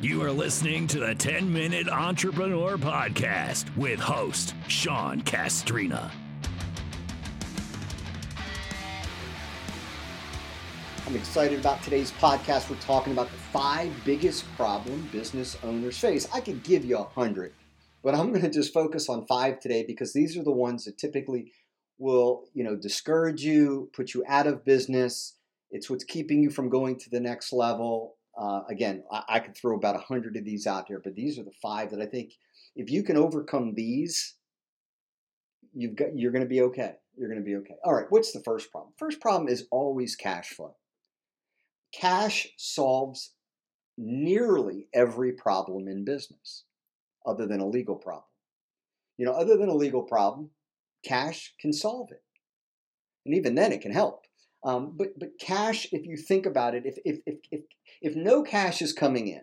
You are listening to the 10 Minute Entrepreneur Podcast with host Sean Castrina. I'm excited about today's podcast. We're talking about the five biggest problem business owners face. I could give you a hundred, but I'm going to just focus on five today because these are the ones that typically will, you know, discourage you, put you out of business. It's what's keeping you from going to the next level. Uh, again, I, I could throw about a hundred of these out there, but these are the five that I think if you can overcome these, you've got you're going to be okay. You're going to be okay. All right. What's the first problem? First problem is always cash flow. Cash solves nearly every problem in business, other than a legal problem. You know, other than a legal problem, cash can solve it, and even then, it can help. Um, but but cash, if you think about it, if if if if if no cash is coming in,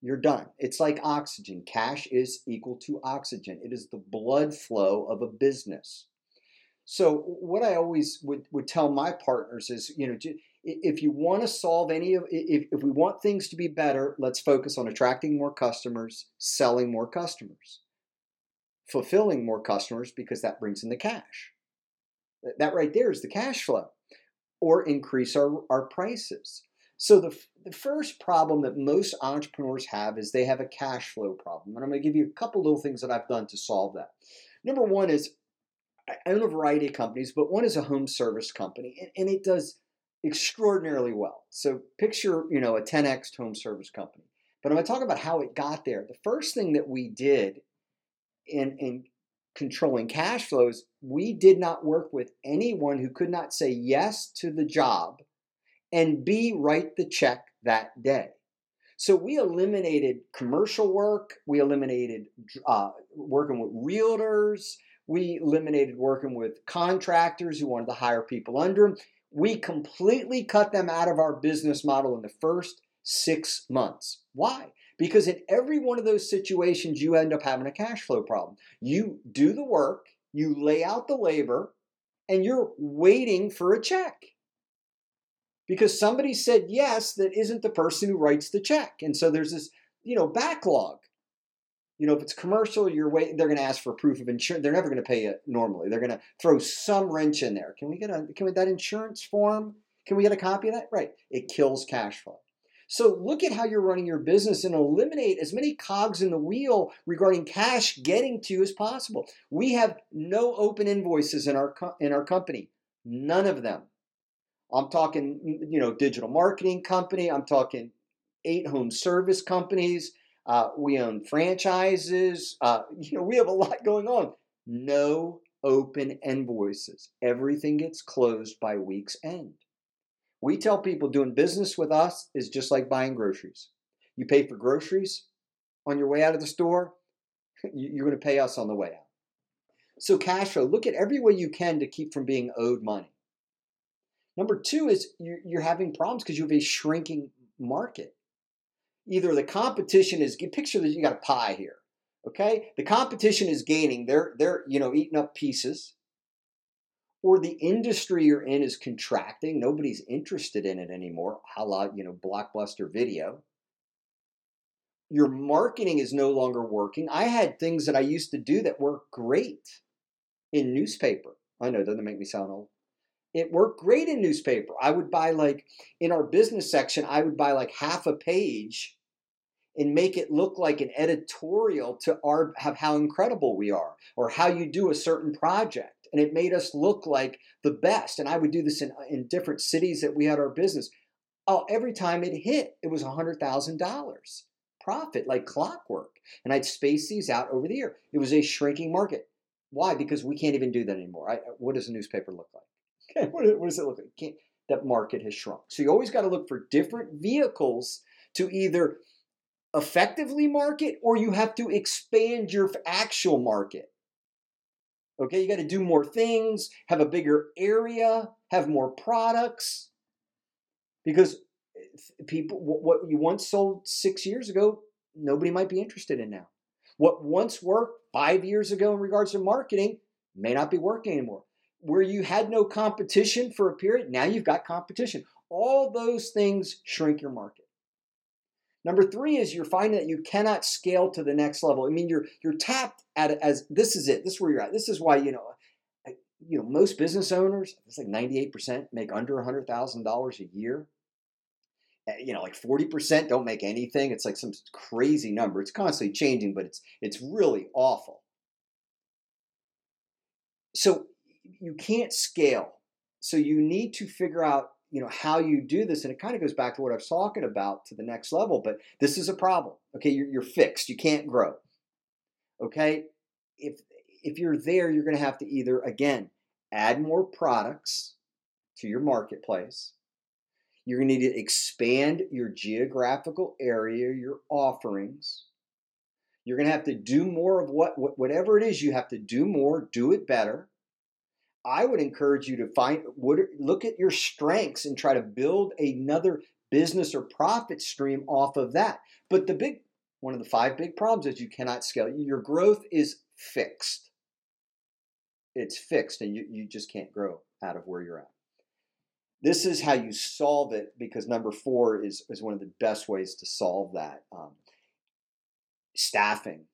you're done. It's like oxygen. Cash is equal to oxygen. It is the blood flow of a business. So what I always would, would tell my partners is, you know, if you want to solve any of, if, if we want things to be better, let's focus on attracting more customers, selling more customers, fulfilling more customers because that brings in the cash. That right there is the cash flow, or increase our, our prices. So the, the first problem that most entrepreneurs have is they have a cash flow problem. And I'm going to give you a couple little things that I've done to solve that. Number one is I own a variety of companies, but one is a home service company, and, and it does extraordinarily well. So picture, you know, a 10x home service company. But I'm going to talk about how it got there. The first thing that we did in, in controlling cash flows, we did not work with anyone who could not say yes to the job and B, write the check that day. So we eliminated commercial work, we eliminated uh, working with realtors, we eliminated working with contractors who wanted to hire people under them. We completely cut them out of our business model in the first six months. Why? Because in every one of those situations, you end up having a cash flow problem. You do the work, you lay out the labor, and you're waiting for a check because somebody said yes that isn't the person who writes the check. And so there's this, you know, backlog. You know, if it's commercial, you're waiting, they're going to ask for proof of insurance. They're never going to pay it normally. They're going to throw some wrench in there. Can we get a, can we, that insurance form? Can we get a copy of that? Right. It kills cash flow. So look at how you're running your business and eliminate as many cogs in the wheel regarding cash getting to you as possible. We have no open invoices in our in our company. None of them. I'm talking, you know, digital marketing company. I'm talking eight home service companies. Uh, we own franchises. Uh, you know, we have a lot going on. No open invoices. Everything gets closed by week's end. We tell people doing business with us is just like buying groceries. You pay for groceries on your way out of the store, you're going to pay us on the way out. So, cash flow, look at every way you can to keep from being owed money. Number two is you're, having problems because you have a shrinking market. Either the competition is picture that you got a pie here, okay? The competition is gaining; they're they're you know eating up pieces, or the industry you're in is contracting. Nobody's interested in it anymore. A la you know blockbuster video. Your marketing is no longer working. I had things that I used to do that worked great in newspaper. I know, doesn't make me sound old it worked great in newspaper. I would buy like in our business section, I would buy like half a page and make it look like an editorial to our have how incredible we are or how you do a certain project. And it made us look like the best. And I would do this in, in different cities that we had our business. Oh, every time it hit, it was $100,000 profit like clockwork. And I'd space these out over the year. It was a shrinking market. Why? Because we can't even do that anymore. I, what does a newspaper look like? Okay, what, what does it look like? Can't, that market has shrunk. So you always got to look for different vehicles to either effectively market or you have to expand your actual market. Okay, you got to do more things, have a bigger area, have more products. Because eh, people, what you once sold six years ago, nobody might be interested in now. What once worked five years ago in regards to marketing may not be working anymore where you had no competition for a period, now you've got competition. All those things shrink your market. Number three is you're finding that you cannot scale to the next level. I mean, you're you're tapped at it as this is it. This is where you're at. This is why you know, you know, most business owners, it's like 98% make under $100,000 a year. Eh, you know, like 40% don't make anything. It's like some crazy number. It's constantly changing, but it's it's really awful. So you can't scale. So you need to figure out, you know, how you do this. And it kind of goes back to what I was talking about to the next level, but this is a problem. Okay, you're, you're fixed. You can't grow. Okay? If if you're there, you're going to have to either again add more products to your marketplace you're going to need to expand your geographical area, your offerings. You're going to have to do more of what, whatever it is you have to do more, do it better. I would encourage you to find look at your strengths and try to build another business or profit stream off of that. But the big one of the five big problems is you cannot scale. Your growth is fixed. It's fixed and you, you just can't grow out of where you're at. This is how you solve it because number four is, is one of the best ways to solve that. Um, staffing.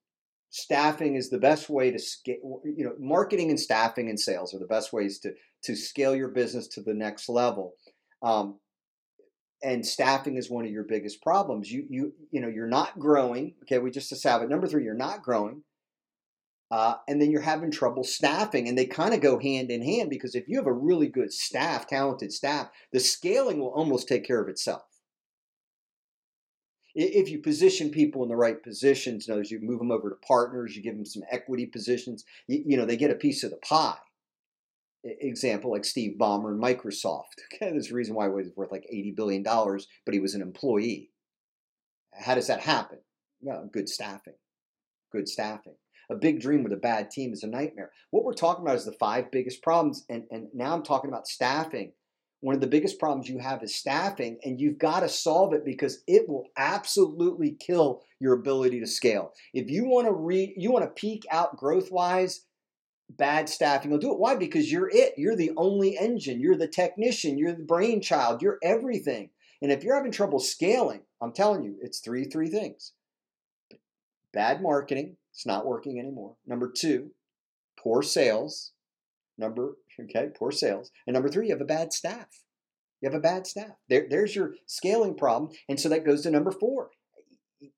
Staffing is the best way to scale, you know, marketing and staffing and sales are the best ways to, to scale your business to the next level. Um, and staffing is one of your biggest problems. You, you, you know, you're not growing. Okay. We just established number three, you're not growing uh, and then you're having trouble staffing and they kind of go hand in hand because if you have a really good staff talented staff the scaling will almost take care of itself if you position people in the right positions in you move them over to partners you give them some equity positions you, you know they get a piece of the pie. Example like steve ballmer and microsoft. Okay there's a reason why he was worth like 80 billion dollars but he was an employee. How does that happen? Well good staffing. Good staffing. A big dream with a bad team is a nightmare. What we're talking about is the five biggest problems, and, and now I'm talking about staffing. One of the biggest problems you have is staffing, and you've got to solve it because it will absolutely kill your ability to scale. If you want to re you want to peak out growth wise, bad staffing will do it. Why? Because you're it. You're the only engine. You're the technician. You're the brainchild. You're everything. And if you're having trouble scaling, I'm telling you, it's three three things: bad marketing, it's not working anymore. Number two, poor sales. Number, okay, poor sales. And number three, you have a bad staff. You have a bad staff. There, there's your scaling problem. And so that goes to number four.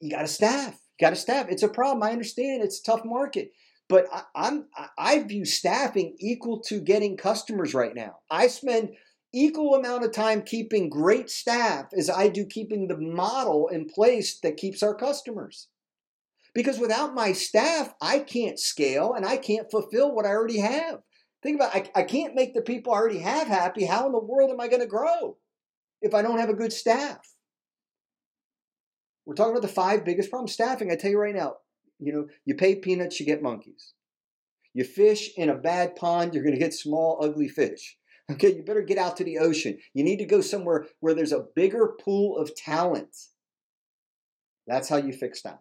You got a staff. You got a staff. It's a problem. I understand. It's a tough market. But I, I'm I view staffing equal to getting customers right now. I spend equal amount of time keeping great staff as I do keeping the model in place that keeps our customers. Because without my staff, I can't scale and I can't fulfill what I already have. Think about I, I can't make the people I already have happy. How in the world am I going to grow if I don't have a good staff? We're talking about the five biggest problems. Staffing, I tell you right now, you know, you pay peanuts, you get monkeys. You fish in a bad pond, you're going to get small, ugly fish. Okay, you better get out to the ocean. You need to go somewhere where there's a bigger pool of talent. That's how you fix staffing.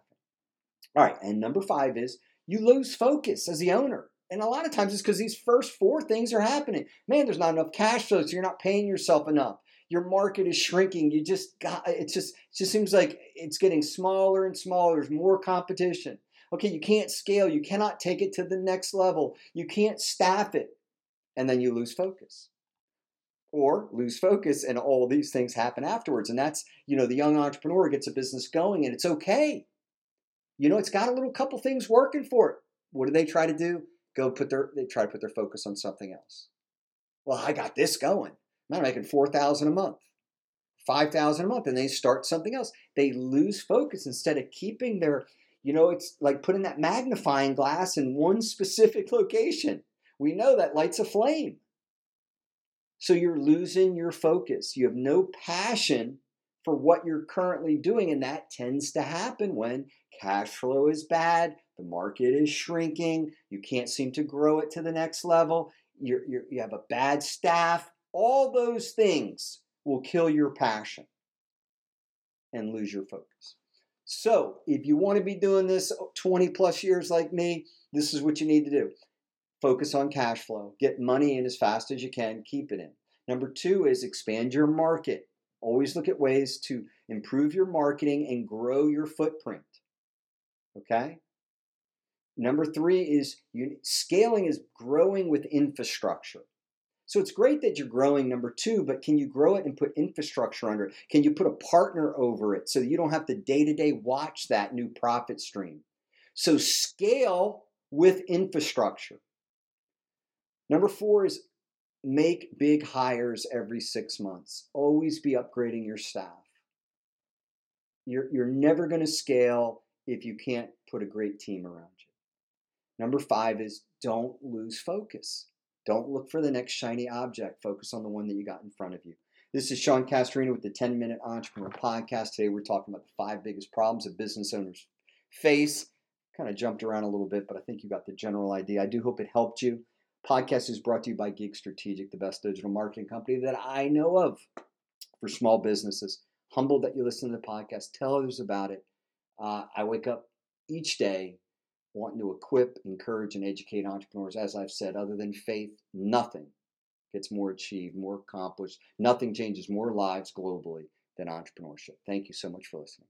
All right, and number five is you lose focus as the owner. And a lot of times it's because these first four things are happening. Man, there's not enough cash flow, so you're not paying yourself enough. Your market is shrinking. You just got it just it just seems like it's getting smaller and smaller. There's more competition. Okay, you can't scale, you cannot take it to the next level, you can't staff it, and then you lose focus. Or lose focus, and all these things happen afterwards. And that's, you know, the young entrepreneur gets a business going, and it's okay you know, it's got a little couple things working for it. What do they try to do? Go put their they try to put their focus on something else. Well, I got this going. I'm not making four thousand a month, five thousand a month, and they start something else. They lose focus instead of keeping their, you know, it's like putting that magnifying glass in one specific location. We know that lights a flame. So you're losing your focus. You have no passion for what you're currently doing. And that tends to happen when cash flow is bad, the market is shrinking, you can't seem to grow it to the next level, you're, you're, you have a bad staff. All those things will kill your passion and lose your focus. So, if you want to be doing this 20 plus years like me, this is what you need to do. Focus on cash flow. Get money in as fast as you can. Keep it in. Number two is expand your market. Always look at ways to improve your marketing, and grow your footprint. Okay? Number three is you, scaling is growing with infrastructure. So it's great that you're growing number two, but can you grow it and put infrastructure under it? Can you put a partner over it so you don't have to day to day watch that new profit stream? So scale with infrastructure. Number four is make big hires every six months. Always be upgrading your staff. You're, you're never going to scale if you can't put a great team around you. Number five is don't lose focus. Don't look for the next shiny object. Focus on the one that you got in front of you. This is Sean Castrina with the 10 Minute Entrepreneur Podcast. Today we're talking about the five biggest problems that business owners face. Kind of jumped around a little bit, but I think you got the general idea. I do hope it helped you. Podcast is brought to you by Gig Strategic, the best digital marketing company that I know of for small businesses. Humbled that you listen to the podcast. Tell others about it. Uh, I wake up each day wanting to equip, encourage, and educate entrepreneurs. As I've said, other than faith, nothing gets more achieved, more accomplished. Nothing changes more lives globally than entrepreneurship. Thank you so much for listening.